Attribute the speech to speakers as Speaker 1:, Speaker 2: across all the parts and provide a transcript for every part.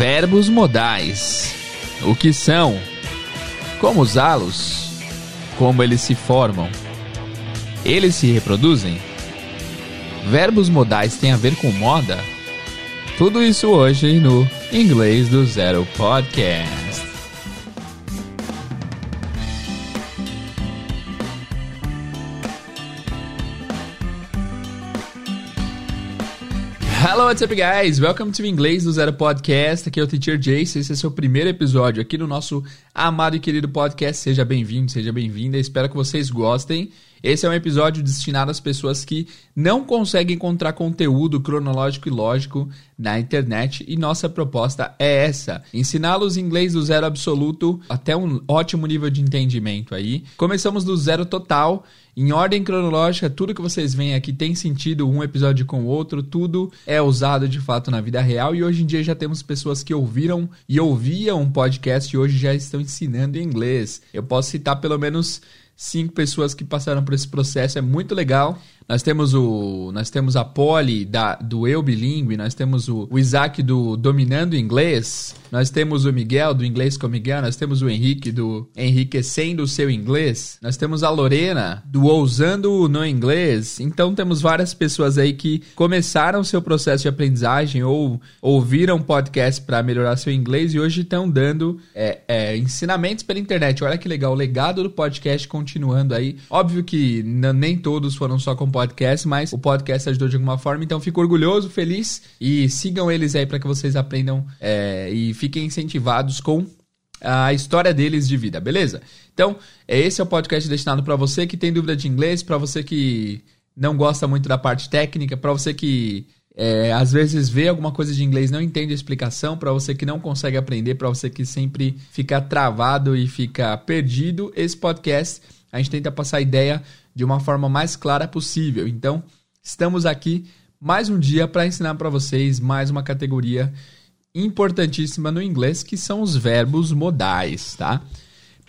Speaker 1: Verbos modais. O que são? Como usá-los? Como eles se formam? Eles se reproduzem? Verbos modais têm a ver com moda? Tudo isso hoje no Inglês do Zero Podcast. Hello, what's up, guys? Welcome to Inglês do Zero Podcast. Aqui é o Teacher Jace. Esse é seu primeiro episódio aqui no nosso amado e querido podcast. Seja bem-vindo, seja bem-vinda. Espero que vocês gostem. Esse é um episódio destinado às pessoas que não conseguem encontrar conteúdo cronológico e lógico na internet e nossa proposta é essa: ensiná-los inglês do zero absoluto até um ótimo nível de entendimento aí. Começamos do zero total, em ordem cronológica, tudo que vocês veem aqui tem sentido um episódio com o outro, tudo é usado de fato na vida real e hoje em dia já temos pessoas que ouviram e ouviam um podcast e hoje já estão ensinando inglês. Eu posso citar pelo menos cinco pessoas que passaram por esse processo, é muito legal. Nós temos o nós temos a Polly da, do Eu Bilingue, nós temos o, o Isaac do Dominando Inglês, nós temos o Miguel do Inglês com Miguel, nós temos o Henrique do Enriquecendo o Seu Inglês, nós temos a Lorena do Ousando no Inglês. Então temos várias pessoas aí que começaram seu processo de aprendizagem ou ouviram podcast para melhorar seu inglês e hoje estão dando é, é, ensinamentos pela internet. Olha que legal, o legado do podcast continuando aí. Óbvio que nem todos foram só com podcast, mas o podcast ajudou de alguma forma, então fico orgulhoso, feliz e sigam eles aí para que vocês aprendam é, e fiquem incentivados com a história deles de vida, beleza? Então, esse é o podcast destinado para você que tem dúvida de inglês, para você que não gosta muito da parte técnica, para você que é, às vezes vê alguma coisa de inglês não entende a explicação, para você que não consegue aprender, para você que sempre fica travado e fica perdido, esse podcast a gente tenta passar a ideia de uma forma mais clara possível. Então, estamos aqui mais um dia para ensinar para vocês mais uma categoria importantíssima no inglês, que são os verbos modais, tá?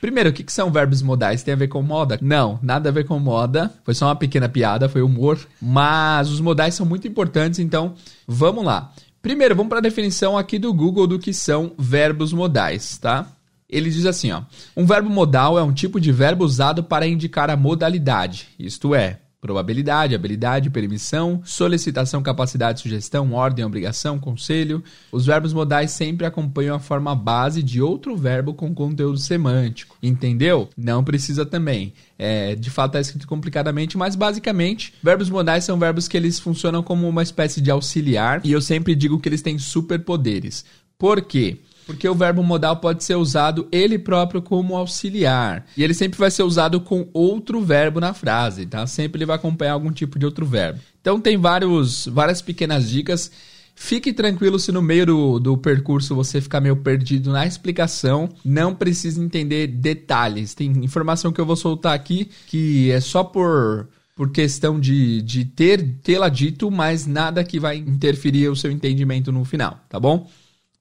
Speaker 1: Primeiro, o que, que são verbos modais? Tem a ver com moda? Não, nada a ver com moda. Foi só uma pequena piada, foi humor. Mas os modais são muito importantes, então vamos lá. Primeiro, vamos para a definição aqui do Google do que são verbos modais, tá? Ele diz assim, ó: Um verbo modal é um tipo de verbo usado para indicar a modalidade, isto é, probabilidade, habilidade, permissão, solicitação, capacidade, sugestão, ordem, obrigação, conselho. Os verbos modais sempre acompanham a forma base de outro verbo com conteúdo semântico. Entendeu? Não precisa também. É, de fato, está escrito complicadamente, mas basicamente, verbos modais são verbos que eles funcionam como uma espécie de auxiliar e eu sempre digo que eles têm superpoderes. Por quê? Porque o verbo modal pode ser usado ele próprio como auxiliar. E ele sempre vai ser usado com outro verbo na frase, tá? Sempre ele vai acompanhar algum tipo de outro verbo. Então tem vários, várias pequenas dicas. Fique tranquilo se no meio do, do percurso você ficar meio perdido na explicação. Não precisa entender detalhes. Tem informação que eu vou soltar aqui que é só por por questão de, de ter tê-la dito, mas nada que vai interferir o seu entendimento no final, tá bom?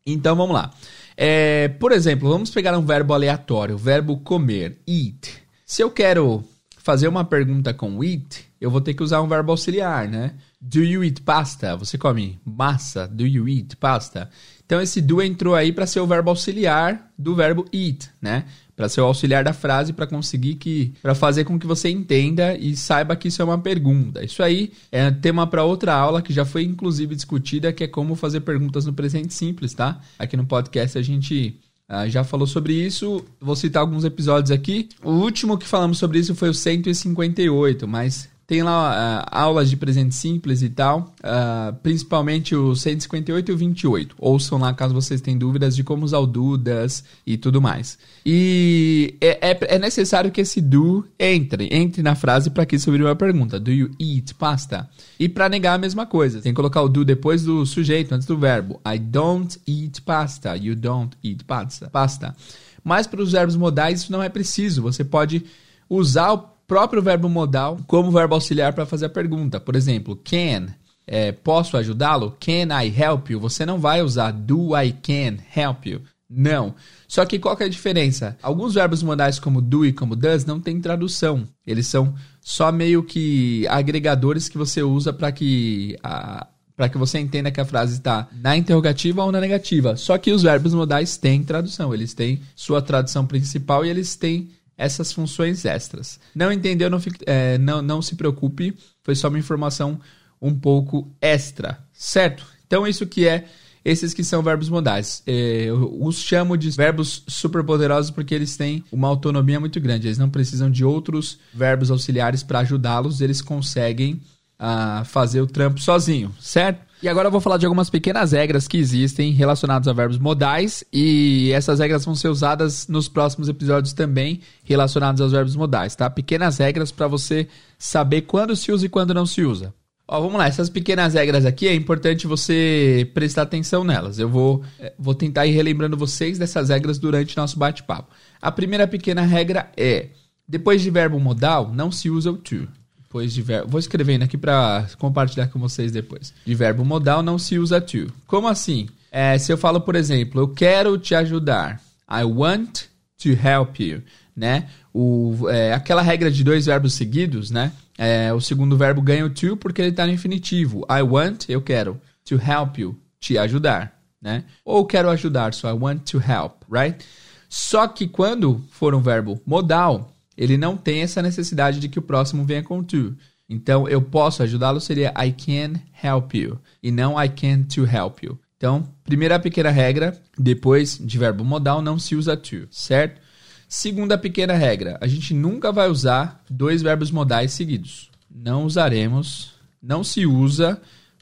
Speaker 1: Então vamos lá. É, por exemplo, vamos pegar um verbo aleatório, o verbo comer, eat. Se eu quero fazer uma pergunta com eat, eu vou ter que usar um verbo auxiliar, né? Do you eat pasta? Você come massa? Do you eat pasta? Então esse do entrou aí para ser o verbo auxiliar do verbo eat, né? para ser o auxiliar da frase para conseguir que para fazer com que você entenda e saiba que isso é uma pergunta. Isso aí é tema para outra aula que já foi inclusive discutida, que é como fazer perguntas no presente simples, tá? Aqui no podcast a gente Uh, já falou sobre isso, vou citar alguns episódios aqui. O último que falamos sobre isso foi o 158, mas tem lá uh, aulas de presente simples e tal, uh, principalmente o 158 e o 28. Ouçam lá caso vocês tenham dúvidas de como usar o do, das e tudo mais. E é, é, é necessário que esse do entre, entre na frase para que vire uma pergunta. Do you eat pasta? E para negar a mesma coisa, tem que colocar o do depois do sujeito, antes do verbo. I don't eat pasta. You don't eat pasta. pasta. Mas para os verbos modais isso não é preciso. Você pode usar o próprio verbo modal como verbo auxiliar para fazer a pergunta. Por exemplo, can, é, posso ajudá-lo? Can I help you? Você não vai usar do I can help you. Não. Só que qual que é a diferença? Alguns verbos modais como do e como does não tem tradução. Eles são só meio que agregadores que você usa para que a para que você entenda que a frase está na interrogativa ou na negativa. Só que os verbos modais têm tradução, eles têm sua tradução principal e eles têm essas funções extras. Não entendeu, não, fique, é, não, não se preocupe, foi só uma informação um pouco extra, certo? Então, isso que é esses que são verbos modais. É, eu os chamo de verbos superpoderosos porque eles têm uma autonomia muito grande. Eles não precisam de outros verbos auxiliares para ajudá-los, eles conseguem uh, fazer o trampo sozinho, certo? E agora eu vou falar de algumas pequenas regras que existem relacionadas a verbos modais e essas regras vão ser usadas nos próximos episódios também relacionados aos verbos modais, tá? Pequenas regras para você saber quando se usa e quando não se usa. Ó, vamos lá, essas pequenas regras aqui é importante você prestar atenção nelas. Eu vou, é, vou tentar ir relembrando vocês dessas regras durante nosso bate-papo. A primeira pequena regra é: depois de verbo modal, não se usa o to. Depois de verbo. Vou escrevendo aqui para compartilhar com vocês depois. De verbo modal não se usa to. Como assim? É, se eu falo, por exemplo, eu quero te ajudar. I want to help you, né? O, é, aquela regra de dois verbos seguidos, né? É, o segundo verbo ganha o to porque ele está no infinitivo. I want, eu quero. To help you, te ajudar, né? Ou quero ajudar, so I want to help, right? Só que quando for um verbo modal, ele não tem essa necessidade de que o próximo venha com to. Então, eu posso ajudá-lo seria I can help you e não I can to help you. Então, primeira pequena regra, depois de verbo modal não se usa to, certo? Segunda pequena regra, a gente nunca vai usar dois verbos modais seguidos. Não usaremos, não se usa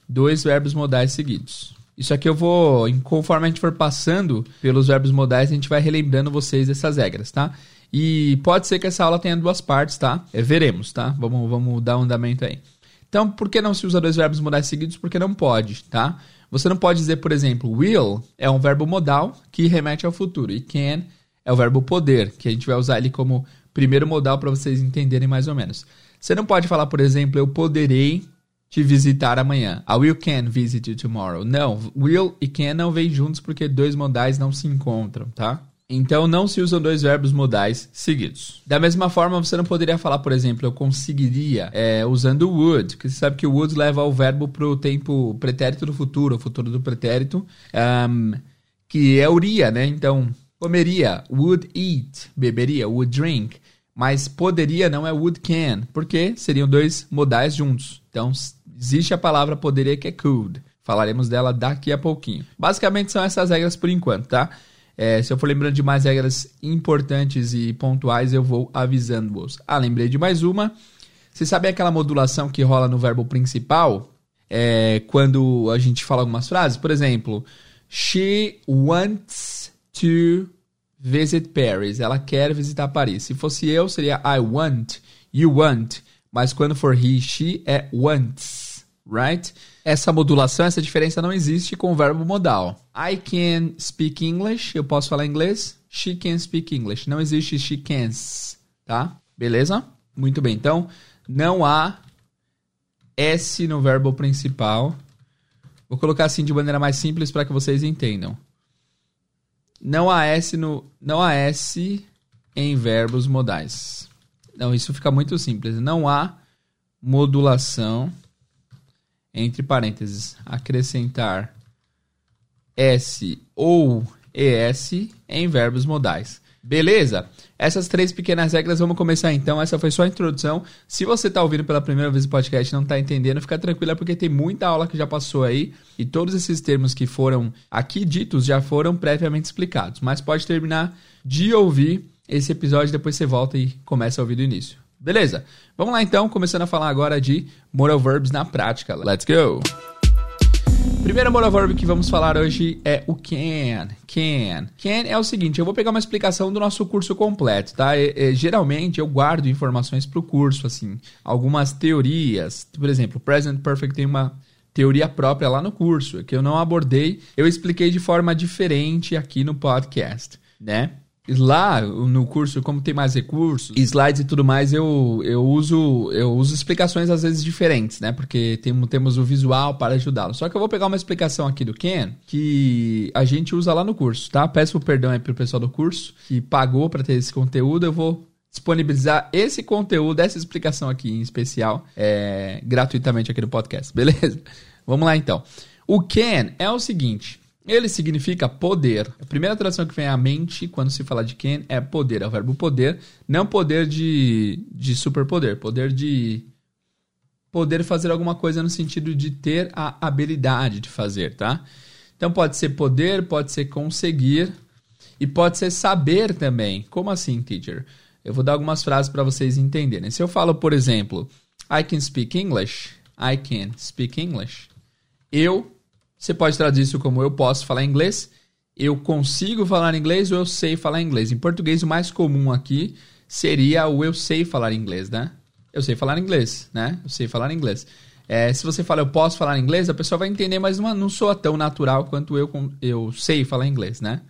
Speaker 1: dois verbos modais seguidos. Isso aqui eu vou, conforme a gente for passando pelos verbos modais, a gente vai relembrando vocês dessas regras, tá? E pode ser que essa aula tenha duas partes, tá? É, veremos, tá? Vamos, vamos dar um andamento aí. Então, por que não se usa dois verbos modais seguidos? Porque não pode, tá? Você não pode dizer, por exemplo, will é um verbo modal que remete ao futuro e can é o verbo poder, que a gente vai usar ele como primeiro modal para vocês entenderem mais ou menos. Você não pode falar, por exemplo, eu poderei te visitar amanhã. I will can visit you tomorrow. Não, will e can não vêm juntos porque dois modais não se encontram, tá? Então não se usam dois verbos modais seguidos. Da mesma forma, você não poderia falar, por exemplo, eu conseguiria é, usando would, porque você sabe que o would leva o verbo para o tempo pretérito do futuro, o futuro do pretérito, um, que é uria, né? Então, comeria, would eat, beberia, would drink, mas poderia não é would can, porque seriam dois modais juntos. Então, existe a palavra poderia que é could. Falaremos dela daqui a pouquinho. Basicamente são essas regras por enquanto, tá? É, se eu for lembrando de mais regras importantes e pontuais, eu vou avisando-vos. Ah, lembrei de mais uma. Você sabe aquela modulação que rola no verbo principal? É, quando a gente fala algumas frases? Por exemplo, she wants to visit Paris. Ela quer visitar Paris. Se fosse eu, seria I want, you want. Mas quando for he, she, é wants, right? essa modulação, essa diferença não existe com o verbo modal. I can speak English, eu posso falar inglês. She can speak English. Não existe she cans, tá? Beleza? Muito bem. Então, não há S no verbo principal. Vou colocar assim de maneira mais simples para que vocês entendam. Não há S no não há S em verbos modais. Não, isso fica muito simples. Não há modulação entre parênteses, acrescentar S ou ES em verbos modais. Beleza? Essas três pequenas regras, vamos começar então. Essa foi só a introdução. Se você está ouvindo pela primeira vez o podcast e não está entendendo, fica tranquilo, é porque tem muita aula que já passou aí e todos esses termos que foram aqui ditos já foram previamente explicados. Mas pode terminar de ouvir esse episódio, depois você volta e começa a ouvir do início. Beleza? Vamos lá então, começando a falar agora de moral verbs na prática. Let's go! Primeiro moral verb que vamos falar hoje é o can. Can. Can é o seguinte, eu vou pegar uma explicação do nosso curso completo, tá? E, e, geralmente eu guardo informações para o curso, assim, algumas teorias. Por exemplo, Present Perfect tem uma teoria própria lá no curso, que eu não abordei, eu expliquei de forma diferente aqui no podcast, né? Lá no curso, como tem mais recursos, slides e tudo mais, eu, eu uso eu uso explicações às vezes diferentes, né? Porque tem, temos o visual para ajudá-lo. Só que eu vou pegar uma explicação aqui do Ken que a gente usa lá no curso, tá? Peço perdão aí pro pessoal do curso que pagou para ter esse conteúdo. Eu vou disponibilizar esse conteúdo, essa explicação aqui em especial, é, gratuitamente aqui no podcast, beleza? vamos lá então. O can é o seguinte, ele significa poder. A primeira tradução que vem à mente quando se fala de can é poder, é o verbo poder, não poder de, de superpoder, poder de poder fazer alguma coisa no sentido de ter a habilidade de fazer, tá? Então pode ser poder, pode ser conseguir e pode ser saber também. Como assim, teacher? Eu vou dar algumas frases para vocês entenderem. Se eu falo, por exemplo, I can speak English, I can speak English. Eu, você pode traduzir isso como eu posso falar inglês, eu consigo falar inglês ou eu sei falar inglês. Em português, o mais comum aqui seria o eu sei falar inglês, né? Eu sei falar inglês, né? Eu sei falar inglês. É, se você fala eu posso falar inglês, a pessoa vai entender, mas não, soa tão natural quanto eu, eu sei falar inglês, né?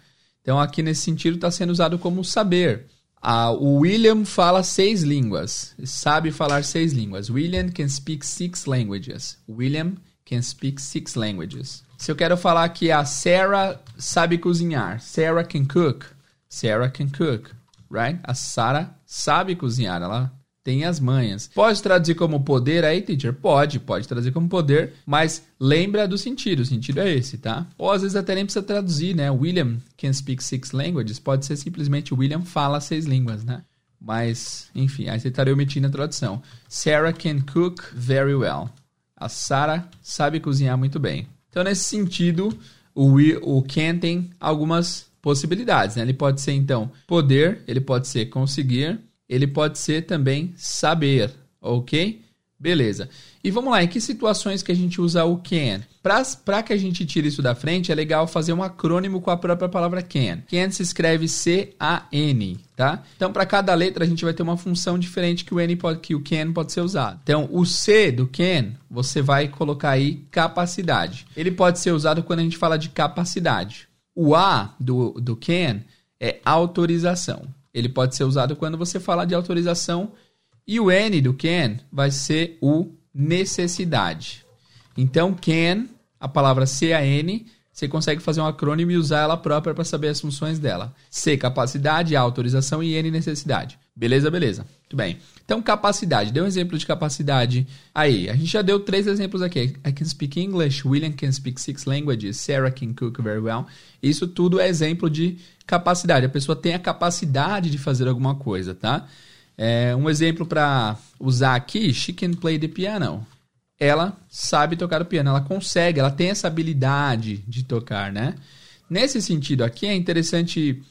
Speaker 1: Então aqui nesse sentido está sendo usado como saber. Ah, o William fala seis línguas, sabe falar seis línguas. William can speak six languages. William can speak six languages. Se eu quero falar que a Sarah sabe cozinhar, Sarah can cook. Sarah can cook, right? A Sarah sabe cozinhar, ela tem as manhas. Pode traduzir como poder aí, teacher? Pode, pode traduzir como poder, mas lembra do sentido, o sentido é esse, tá? Ou às vezes até nem precisa traduzir, né? William can speak six languages, pode ser simplesmente William fala seis línguas, né? Mas, enfim, aí você estaria omitindo a tradução. Sarah can cook very well. A Sarah sabe cozinhar muito bem. Então, nesse sentido, o, o can tem algumas possibilidades, né? Ele pode ser, então, poder, ele pode ser conseguir, ele pode ser também saber, ok? Beleza. E vamos lá, em que situações que a gente usa o can? Para que a gente tire isso da frente, é legal fazer um acrônimo com a própria palavra can. Can se escreve C-A-N, tá? Então, para cada letra, a gente vai ter uma função diferente que o, N pode, que o can pode ser usado. Então, o C do can, você vai colocar aí capacidade. Ele pode ser usado quando a gente fala de capacidade. O A do, do can é autorização ele pode ser usado quando você fala de autorização. E o N do can vai ser o necessidade. Então, can, a palavra C-A-N, você consegue fazer um acrônimo e usar ela própria para saber as funções dela. C, capacidade, A, autorização e N, necessidade. Beleza, beleza. Muito bem. Então, capacidade. Dê um exemplo de capacidade aí. A gente já deu três exemplos aqui. I can speak English, William can speak six languages, Sarah can cook very well. Isso tudo é exemplo de capacidade. A pessoa tem a capacidade de fazer alguma coisa, tá? É, um exemplo para usar aqui, she can play the piano ela sabe tocar o piano, ela consegue, ela tem essa habilidade de tocar, né? Nesse sentido aqui é interessante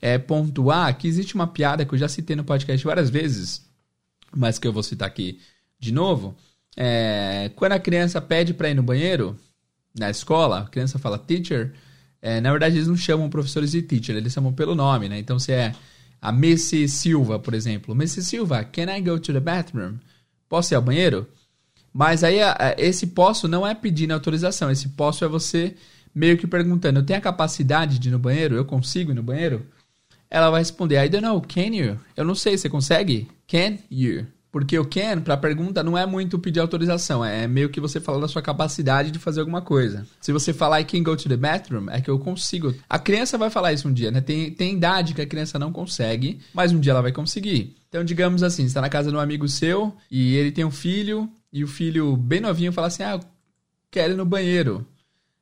Speaker 1: é, pontuar que existe uma piada que eu já citei no podcast várias vezes, mas que eu vou citar aqui de novo. É, quando a criança pede para ir no banheiro na escola, a criança fala teacher. É, na verdade, eles não chamam professores de teacher, eles chamam pelo nome, né? Então, se é a Missy Silva, por exemplo, Missy Silva, can I go to the bathroom? Posso ir ao banheiro? Mas aí esse posso não é pedindo autorização, esse posso é você meio que perguntando: eu tenho a capacidade de ir no banheiro? Eu consigo ir no banheiro? Ela vai responder: I don't know, can you? Eu não sei, você consegue? Can you? Porque o can, para pergunta, não é muito pedir autorização, é meio que você falar da sua capacidade de fazer alguma coisa. Se você falar I can go to the bathroom, é que eu consigo. A criança vai falar isso um dia, né? Tem, tem idade que a criança não consegue, mas um dia ela vai conseguir. Então, digamos assim, está na casa de um amigo seu e ele tem um filho e o filho bem novinho fala assim: Ah, eu quero ir no banheiro.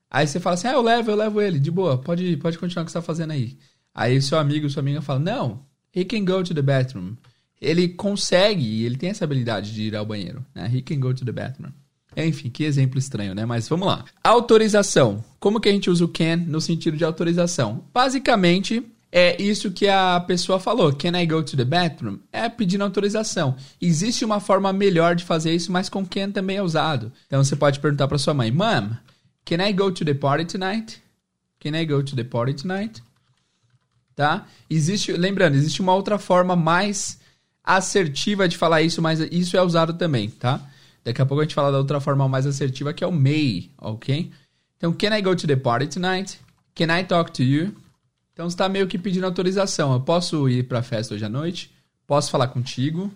Speaker 1: Aí você fala assim: Ah, eu levo, eu levo ele, de boa, pode, pode continuar o que você está fazendo aí. Aí seu amigo, sua amiga fala: Não, he can go to the bathroom. Ele consegue, ele tem essa habilidade de ir ao banheiro. Né? He can go to the bathroom. Enfim, que exemplo estranho, né? Mas vamos lá. Autorização. Como que a gente usa o can no sentido de autorização? Basicamente, é isso que a pessoa falou. Can I go to the bathroom? É pedindo autorização. Existe uma forma melhor de fazer isso, mas com can também é usado. Então você pode perguntar para sua mãe: Mom, can I go to the party tonight? Can I go to the party tonight? Tá? Existe, lembrando, existe uma outra forma mais assertiva de falar isso, mas isso é usado também, tá? Daqui a pouco a gente fala da outra forma mais assertiva que é o may, ok? Então, can I go to the party tonight? Can I talk to you? Então você está meio que pedindo autorização. Eu posso ir para a festa hoje à noite? Posso falar contigo?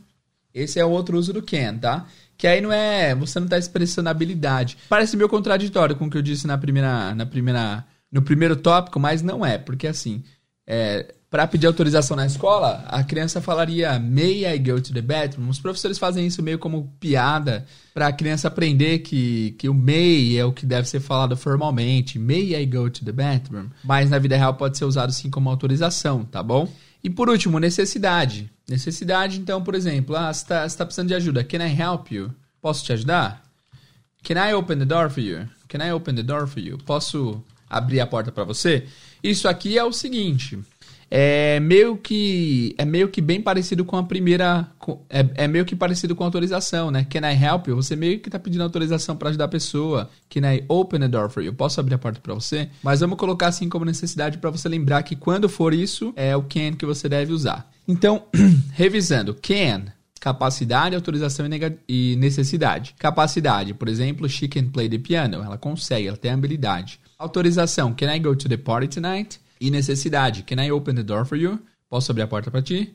Speaker 1: Esse é o outro uso do can, tá? Que aí não é. Você não está expressando habilidade. Parece meio contraditório com o que eu disse na primeira, na primeira, no primeiro tópico, mas não é, porque assim, é, para pedir autorização na escola, a criança falaria May I go to the bathroom? Os professores fazem isso meio como piada para a criança aprender que, que o may é o que deve ser falado formalmente. May I go to the bathroom? Mas na vida real pode ser usado sim como autorização, tá bom? E por último, necessidade. Necessidade, então, por exemplo, ah, você está tá precisando de ajuda. Can I help you? Posso te ajudar? Can I open the door for you? Can I open the door for you? Posso abrir a porta para você? Isso aqui é o seguinte é meio que é meio que bem parecido com a primeira é, é meio que parecido com autorização, né? Can I help you? Você meio que tá pedindo autorização para ajudar a pessoa. Can I open the door for you? Eu posso abrir a porta para você? Mas vamos colocar assim como necessidade para você lembrar que quando for isso é o can que você deve usar. Então, revisando, can capacidade, autorização e necessidade. Capacidade, por exemplo, she can play the piano. Ela consegue, ela tem habilidade. Autorização, can I go to the party tonight? E necessidade. Can I open the door for you? Posso abrir a porta para ti?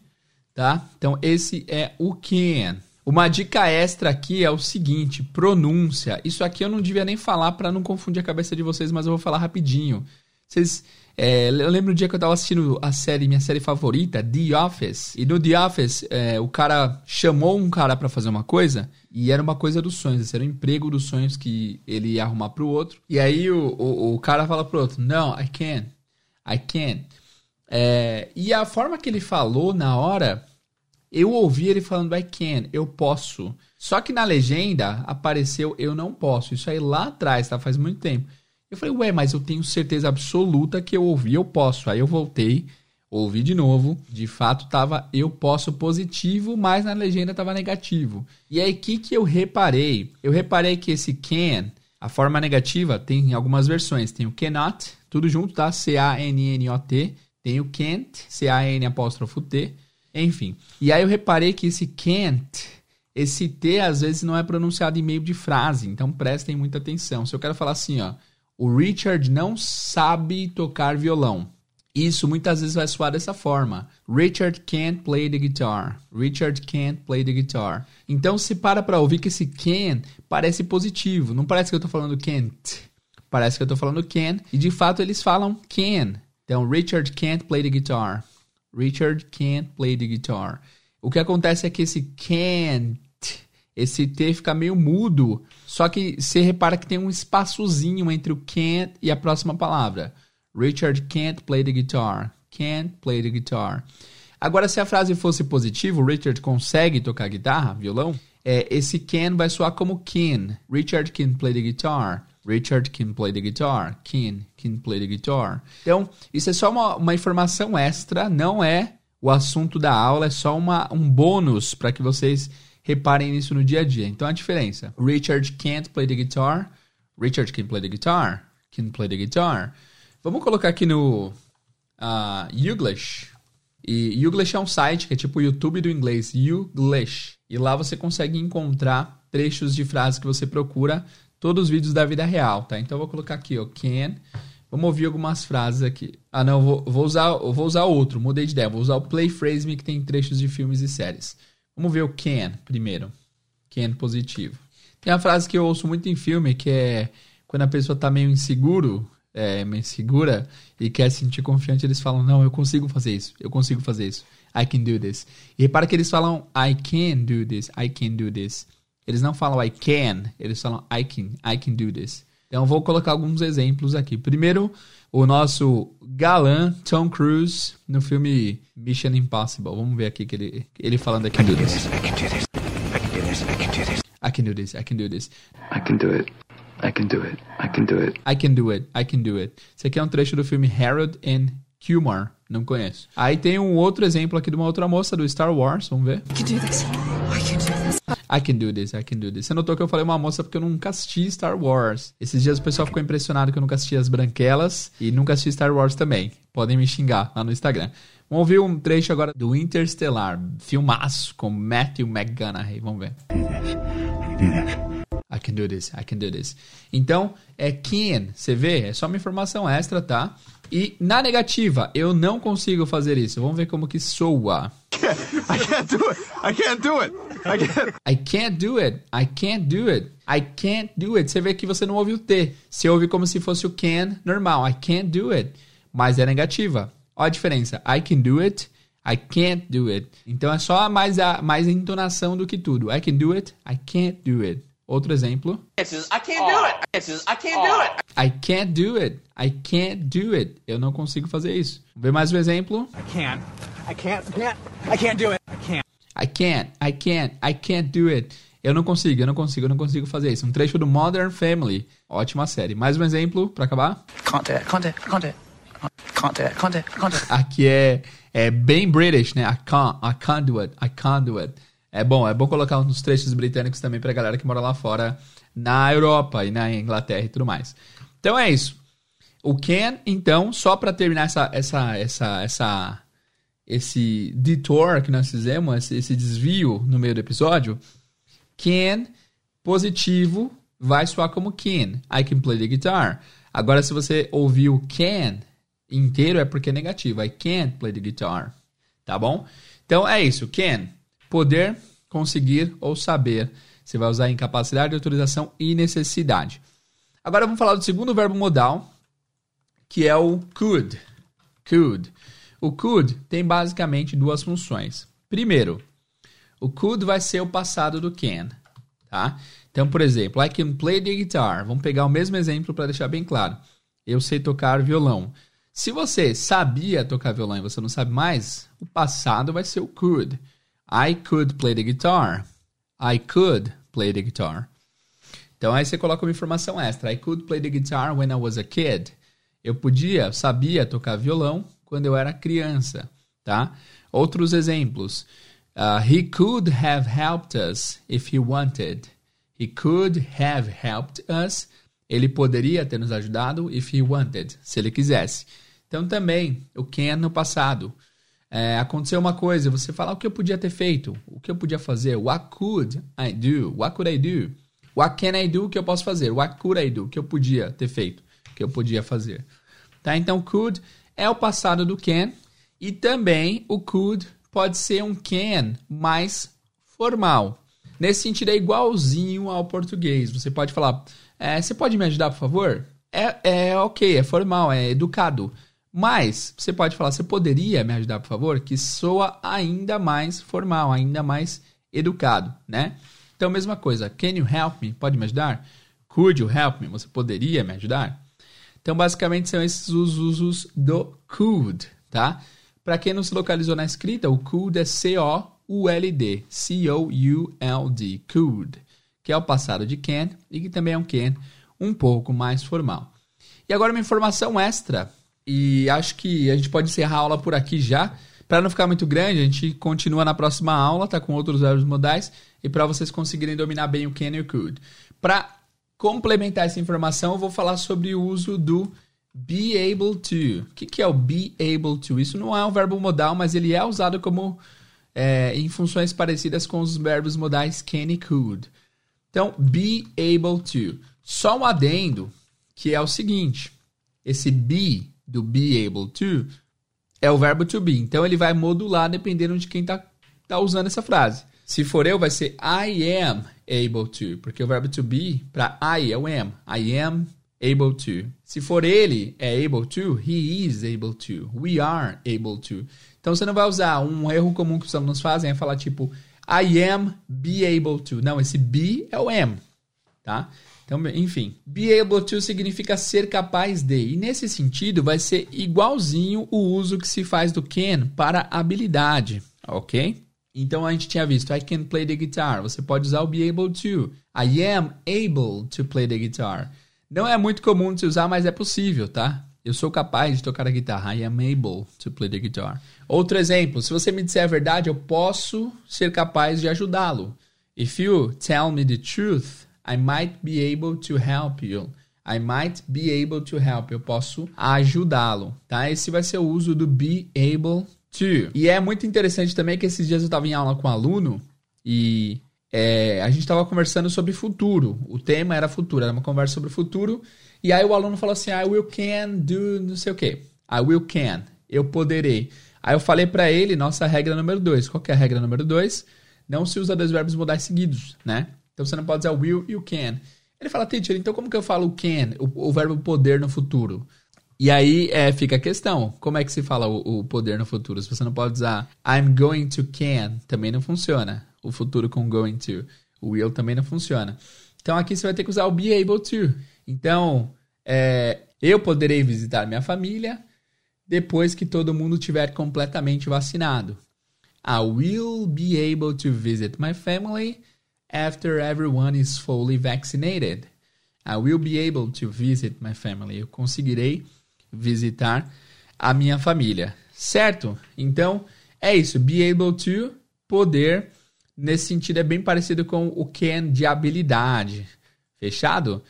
Speaker 1: Tá? Então esse é o can. Uma dica extra aqui é o seguinte, pronúncia. Isso aqui eu não devia nem falar para não confundir a cabeça de vocês, mas eu vou falar rapidinho. Vocês, é, eu lembro do dia que eu tava assistindo a série, minha série favorita, The Office. E no The Office, é, o cara chamou um cara para fazer uma coisa e era uma coisa dos sonhos, era um emprego dos sonhos que ele ia arrumar pro outro. E aí o, o, o cara fala pro outro, não, I can't. I can't. É, e a forma que ele falou na hora, eu ouvi ele falando I can, eu posso. Só que na legenda apareceu eu não posso. Isso aí lá atrás, tá? Faz muito tempo. Eu falei, ué, mas eu tenho certeza absoluta que eu ouvi eu posso. Aí eu voltei, ouvi de novo. De fato, tava eu posso positivo, mas na legenda tava negativo. E aí, o que, que eu reparei? Eu reparei que esse can, a forma negativa, tem algumas versões. Tem o cannot, tudo junto, tá? C-A-N-N-O-T. Tem o can't, C-A-N apóstrofo T. Enfim. E aí eu reparei que esse can't, esse T às vezes não é pronunciado em meio de frase. Então prestem muita atenção. Se eu quero falar assim, ó. O Richard não sabe tocar violão. Isso muitas vezes vai soar dessa forma. Richard can't play the guitar. Richard can't play the guitar. Então se para para ouvir que esse can parece positivo. Não parece que eu estou falando can't. Parece que eu tô falando can. E de fato eles falam can. Então, Richard can't play the guitar. Richard can't play the guitar. O que acontece é que esse can't, esse T fica meio mudo. Só que você repara que tem um espaçozinho entre o can't e a próxima palavra. Richard can't play the guitar. Can't play the guitar. Agora, se a frase fosse positiva, Richard consegue tocar guitarra, violão, é, esse can vai soar como can. Richard can play the guitar. Richard can play the guitar. Can can play the guitar. Então, isso é só uma, uma informação extra, não é o assunto da aula, é só uma, um bônus para que vocês reparem nisso no dia a dia. Então, a diferença. Richard can't play the guitar. Richard can play the guitar. Can play the guitar. Vamos colocar aqui no uh, Youglish. E Youglish é um site que é tipo o YouTube do inglês, Youglish. E lá você consegue encontrar trechos de frases que você procura todos os vídeos da vida real, tá? Então eu vou colocar aqui, ó, can. Vamos ouvir algumas frases aqui. Ah, não, vou, vou usar, vou usar outro, mudei de ideia. Vou usar o Play Phrase Me, que tem trechos de filmes e séries. Vamos ver o can primeiro. Can positivo. Tem uma frase que eu ouço muito em filme, que é quando a pessoa tá meio inseguro, é, meio insegura e quer se sentir confiante, eles falam, não, eu consigo fazer isso, eu consigo fazer isso. I can do this. E repara que eles falam, I can do this, I can do this. Eles não falam I can, eles falam I can, I can do this. Então vou colocar alguns exemplos aqui. Primeiro, o nosso galã Tom Cruise no filme Mission Impossible. Vamos ver aqui que ele ele falando I can do this. I can do this. I can do this. I can do this. I can do it. I can do it. I can do it. I can do it. I can do it. Esse aqui é um trecho do filme Harold and Kumar. Não conheço. Aí tem um outro exemplo aqui de uma outra moça do Star Wars. Vamos ver. I can do this. I can do this. I can do this, I can do this. Você notou que eu falei uma moça porque eu nunca assisti Star Wars. Esses dias o pessoal ficou impressionado que eu nunca assisti as branquelas e nunca assisti Star Wars também. Podem me xingar lá no Instagram. Vamos ouvir um trecho agora do Interstellar, filmaço com Matthew McConaughey. Vamos ver. I can do this, I can do this. Então, é can, você vê? É só uma informação extra, tá? E na negativa, eu não consigo fazer isso. Vamos ver como que soa. I can't do it. I can't do it. I can't. I can't do it. I can't do it. I can't do it. Você vê que você não ouve o T. Você ouve como se fosse o can normal. I can't do it. Mas é negativa. Olha a diferença. I can do it, I can't do it. Então é só mais a, mais a entonação do que tudo. I can do it, I can't do it. Outro exemplo.
Speaker 2: I can't do it. I can't do it.
Speaker 1: I can't do it. I can't do it. Eu não consigo fazer isso. Vamos ver mais um exemplo.
Speaker 3: I can't. I can't. Can't. I can't do it. I can't.
Speaker 1: I can't. I can't. I can't do it. Eu não consigo, eu não consigo, eu não consigo fazer isso. Um trecho do Modern Family. Ótima série. Mais um exemplo para acabar.
Speaker 2: Can't do it. Can't do it. Can't do it. Can't do it. Can't do it. Can't do it.
Speaker 1: Aqui é, é bem British, né? I can't, I can't do it. I can't do it. É bom, é bom colocar uns trechos britânicos também pra galera que mora lá fora, na Europa e na Inglaterra e tudo mais. Então é isso. O can, então, só para terminar essa, essa, essa, essa, esse detour que nós fizemos, esse, esse desvio no meio do episódio, can positivo vai soar como can. I can play the guitar. Agora, se você ouvir o can inteiro, é porque é negativo. I can't play the guitar. Tá bom? Então é isso. Can poder, conseguir ou saber. Você vai usar incapacidade, autorização e necessidade. Agora vamos falar do segundo verbo modal, que é o could. Could. O could tem basicamente duas funções. Primeiro, o could vai ser o passado do can, tá? Então, por exemplo, I can play the guitar. Vamos pegar o mesmo exemplo para deixar bem claro. Eu sei tocar violão. Se você sabia tocar violão e você não sabe mais, o passado vai ser o could. I could play the guitar. I could play the guitar. Então aí você coloca uma informação extra. I could play the guitar when I was a kid. Eu podia, sabia tocar violão quando eu era criança, tá? Outros exemplos. Uh, he could have helped us if he wanted. He could have helped us. Ele poderia ter nos ajudado if he wanted, se ele quisesse. Então também o can no passado é, aconteceu uma coisa, você fala o que eu podia ter feito, o que eu podia fazer, what could I do, what could I do, what can I do, o que eu posso fazer, what could I do, o que eu podia ter feito, o que eu podia fazer. Tá? Então, could é o passado do can e também o could pode ser um can mais formal. Nesse sentido, é igualzinho ao português. Você pode falar, é, você pode me ajudar, por favor? É, é ok, é formal, é educado. Mas você pode falar, você poderia me ajudar, por favor? Que soa ainda mais formal, ainda mais educado, né? Então, mesma coisa. Can you help me? Pode me ajudar? Could you help me? Você poderia me ajudar? Então, basicamente, são esses os usos do could, tá? Para quem não se localizou na escrita, o could é C-O-U-L-D. C-O-U-L-D. Could. Que é o passado de can e que também é um can um pouco mais formal. E agora uma informação extra e acho que a gente pode encerrar a aula por aqui já. Para não ficar muito grande, a gente continua na próxima aula, tá com outros verbos modais e para vocês conseguirem dominar bem o can e o could. Para complementar essa informação, eu vou falar sobre o uso do be able to. O que, que é o be able to? Isso não é um verbo modal, mas ele é usado como é, em funções parecidas com os verbos modais can e could. Então, be able to. Só um adendo, que é o seguinte: esse be do be able to é o verbo to be. Então ele vai modular dependendo de quem está tá usando essa frase. Se for eu, vai ser I am able to, porque o verbo to be para I é o am. I am able to. Se for ele, é able to, he is able to, we are able to. Então você não vai usar um erro comum que os alunos fazem é falar tipo I am be able to. Não, esse be é o am, tá? Então, enfim, be able to significa ser capaz de. E nesse sentido, vai ser igualzinho o uso que se faz do can para habilidade, ok? Então a gente tinha visto I can play the guitar. Você pode usar o be able to. I am able to play the guitar. Não é muito comum de se usar, mas é possível, tá? Eu sou capaz de tocar a guitarra. I am able to play the guitar. Outro exemplo, se você me disser a verdade, eu posso ser capaz de ajudá-lo. If you tell me the truth, I might be able to help you. I might be able to help. Eu posso ajudá-lo, tá? Esse vai ser o uso do be able to. E é muito interessante também que esses dias eu estava em aula com um aluno e é, a gente estava conversando sobre futuro. O tema era futuro, era uma conversa sobre futuro. E aí o aluno falou assim: I will can do não sei o que. I will can. Eu poderei. Aí eu falei para ele, nossa regra número 2. Qual é a regra número 2? Não se usa dois verbos modais seguidos, né? Então você não pode usar will e o can. Ele fala, teacher, então como que eu falo can, o, o verbo poder no futuro? E aí é, fica a questão: como é que se fala o, o, poder no futuro? Se você não pode usar I'm going to can, também não funciona. O futuro com going to. O will também não funciona. Então aqui você vai ter que usar o be able to. Então, é, eu poderei visitar minha família depois que todo mundo tiver completamente vacinado. I will be able to visit my family after everyone is fully vaccinated. I will be able to visit my family. Eu conseguirei visitar a minha família. Certo? Então, é isso. Be able to, poder. Nesse sentido, é bem parecido com o can de habilidade. Fechado?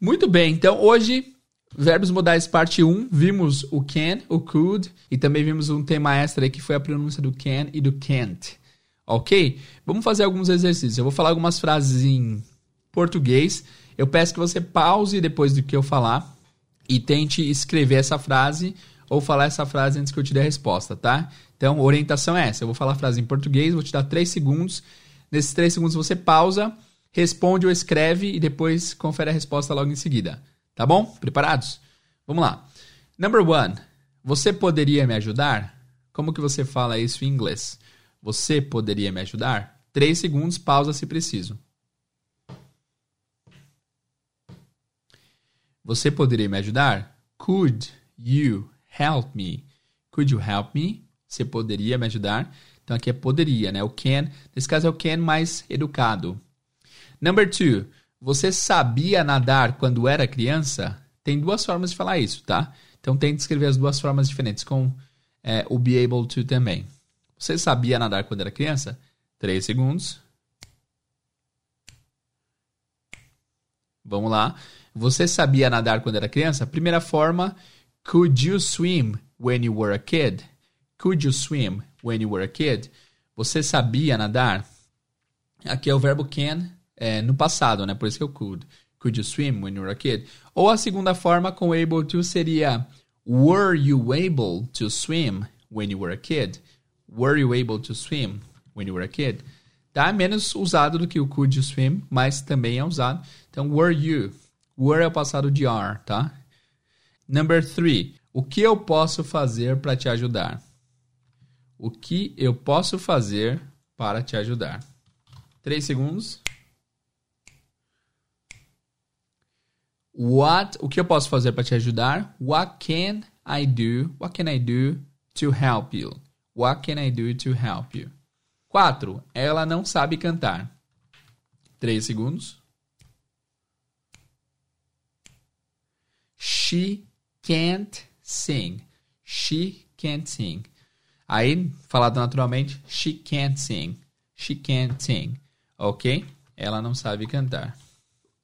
Speaker 1: Muito bem. Então, hoje, verbos modais parte 1. Vimos o can, o could. E também vimos um tema extra aí que foi a pronúncia do can e do can't. Ok? Vamos fazer alguns exercícios. Eu vou falar algumas frases em português. Eu peço que você pause depois do que eu falar e tente escrever essa frase ou falar essa frase antes que eu te dê a resposta, tá? Então, orientação é essa. Eu vou falar a frase em português, vou te dar 3 segundos. Nesses 3 segundos você pausa, responde ou escreve e depois confere a resposta logo em seguida. Tá bom? Preparados? Vamos lá. Number one. Você poderia me ajudar? Como que você fala isso em inglês? Você poderia me ajudar? 3 segundos, pausa se preciso. Você poderia me ajudar? Could you help me? Could you help me? Você poderia me ajudar? Então aqui é poderia, né? O can, nesse caso é o can mais educado. Number two, você sabia nadar quando era criança? Tem duas formas de falar isso, tá? Então tente escrever as duas formas diferentes com é, o be able to também. Você sabia nadar quando era criança? Três segundos. Vamos lá. Você sabia nadar quando era criança? Primeira forma, could you swim when you were a kid? Could you swim when you were a kid? Você sabia nadar? Aqui é o verbo can é, no passado, né? Por isso que eu could. Could you swim when you were a kid? Ou a segunda forma com able to seria Were you able to swim when you were a kid? Were you able to swim when you were a kid? Tá menos usado do que o could you swim, mas também é usado. Então, were you? Were é o passado de are, tá? Number three. O que eu posso fazer para te ajudar? O que eu posso fazer para te ajudar? Três segundos. What? O que eu posso fazer para te ajudar? What can I do? What can I do to help you? What can I do to help you? Quatro. Ela não sabe cantar. Três segundos. She can't sing. She can't sing. Aí, falado naturalmente, she can't sing. She can't sing. Ok? Ela não sabe cantar.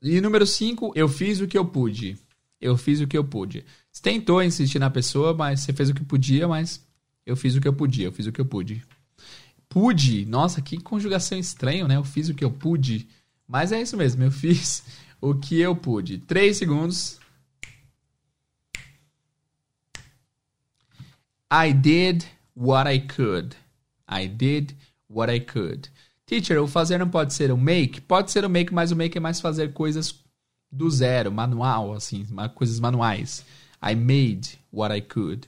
Speaker 1: E número 5, eu fiz o que eu pude. Eu fiz o que eu pude. Você tentou insistir na pessoa, mas você fez o que podia, mas eu fiz o que eu podia, eu fiz o que eu pude. Pude, nossa, que conjugação estranha, né? Eu fiz o que eu pude. Mas é isso mesmo, eu fiz o que eu pude. Três segundos. I did what I could. I did what I could. Teacher, o fazer não pode ser o make? Pode ser o make, mas o make é mais fazer coisas do zero, manual, assim, coisas manuais. I made what I could.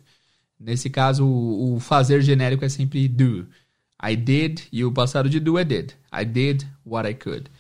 Speaker 1: Nesse caso, o, fazer genérico é sempre do. I did, e o passado de do é did. I did what I could.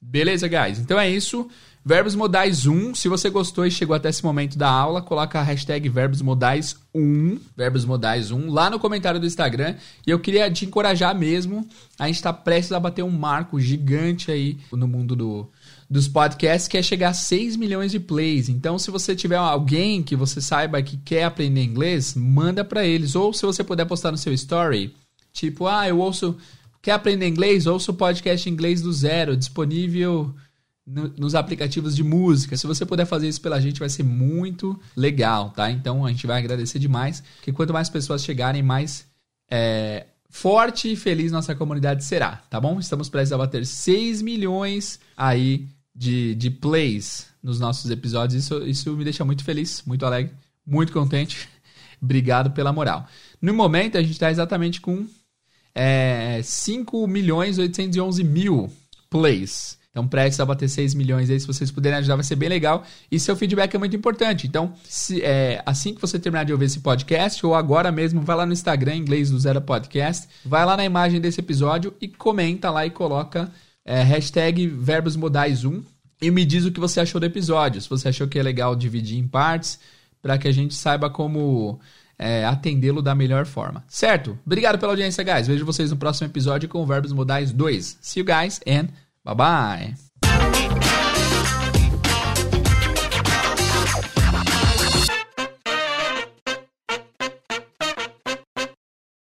Speaker 1: Beleza, guys? Então é isso. Verbos modais 1. Se você gostou e chegou até esse momento da aula, coloca a hashtag verbos modais 1. Verbos modais 1 lá no comentário do Instagram. E eu queria te encorajar mesmo. A gente está prestes a bater um marco gigante aí no mundo do, dos podcasts, que é chegar a 6 milhões de plays. Então, se você tiver alguém que você saiba que quer aprender inglês, manda para eles. Ou se você puder postar no seu story, tipo, ah, eu ouço. Quer aprender inglês? Ouço o podcast inglês do zero, disponível no, nos aplicativos de música. Se você puder fazer isso pela gente, vai ser muito legal, tá? Então a gente vai agradecer demais, porque quanto mais pessoas chegarem, mais é, forte e feliz nossa comunidade será, tá bom? Estamos prestes a bater 6 milhões aí de, de plays nos nossos episódios. Isso, isso me deixa muito feliz, muito alegre, muito contente. Obrigado pela moral. No momento, a gente está exatamente com é, 5 milhões 811 mil plays. Então, prestes a bater 6 milhões aí, se vocês puderem ajudar, vai ser bem legal. E seu feedback é muito importante. Então, se, é, assim que você terminar de ouvir esse podcast, ou agora mesmo, vai lá no Instagram, inglês do Zero Podcast, vai lá na imagem desse episódio e comenta lá e coloca é, hashtag verbos modais 1 e me diz o que você achou do episódio. Se você achou que é legal dividir em partes, para que a gente saiba como é, atendê-lo da melhor forma. Certo? Obrigado pela audiência, guys. Vejo vocês no próximo episódio com Verbos Modais 2. See you guys and bye bye.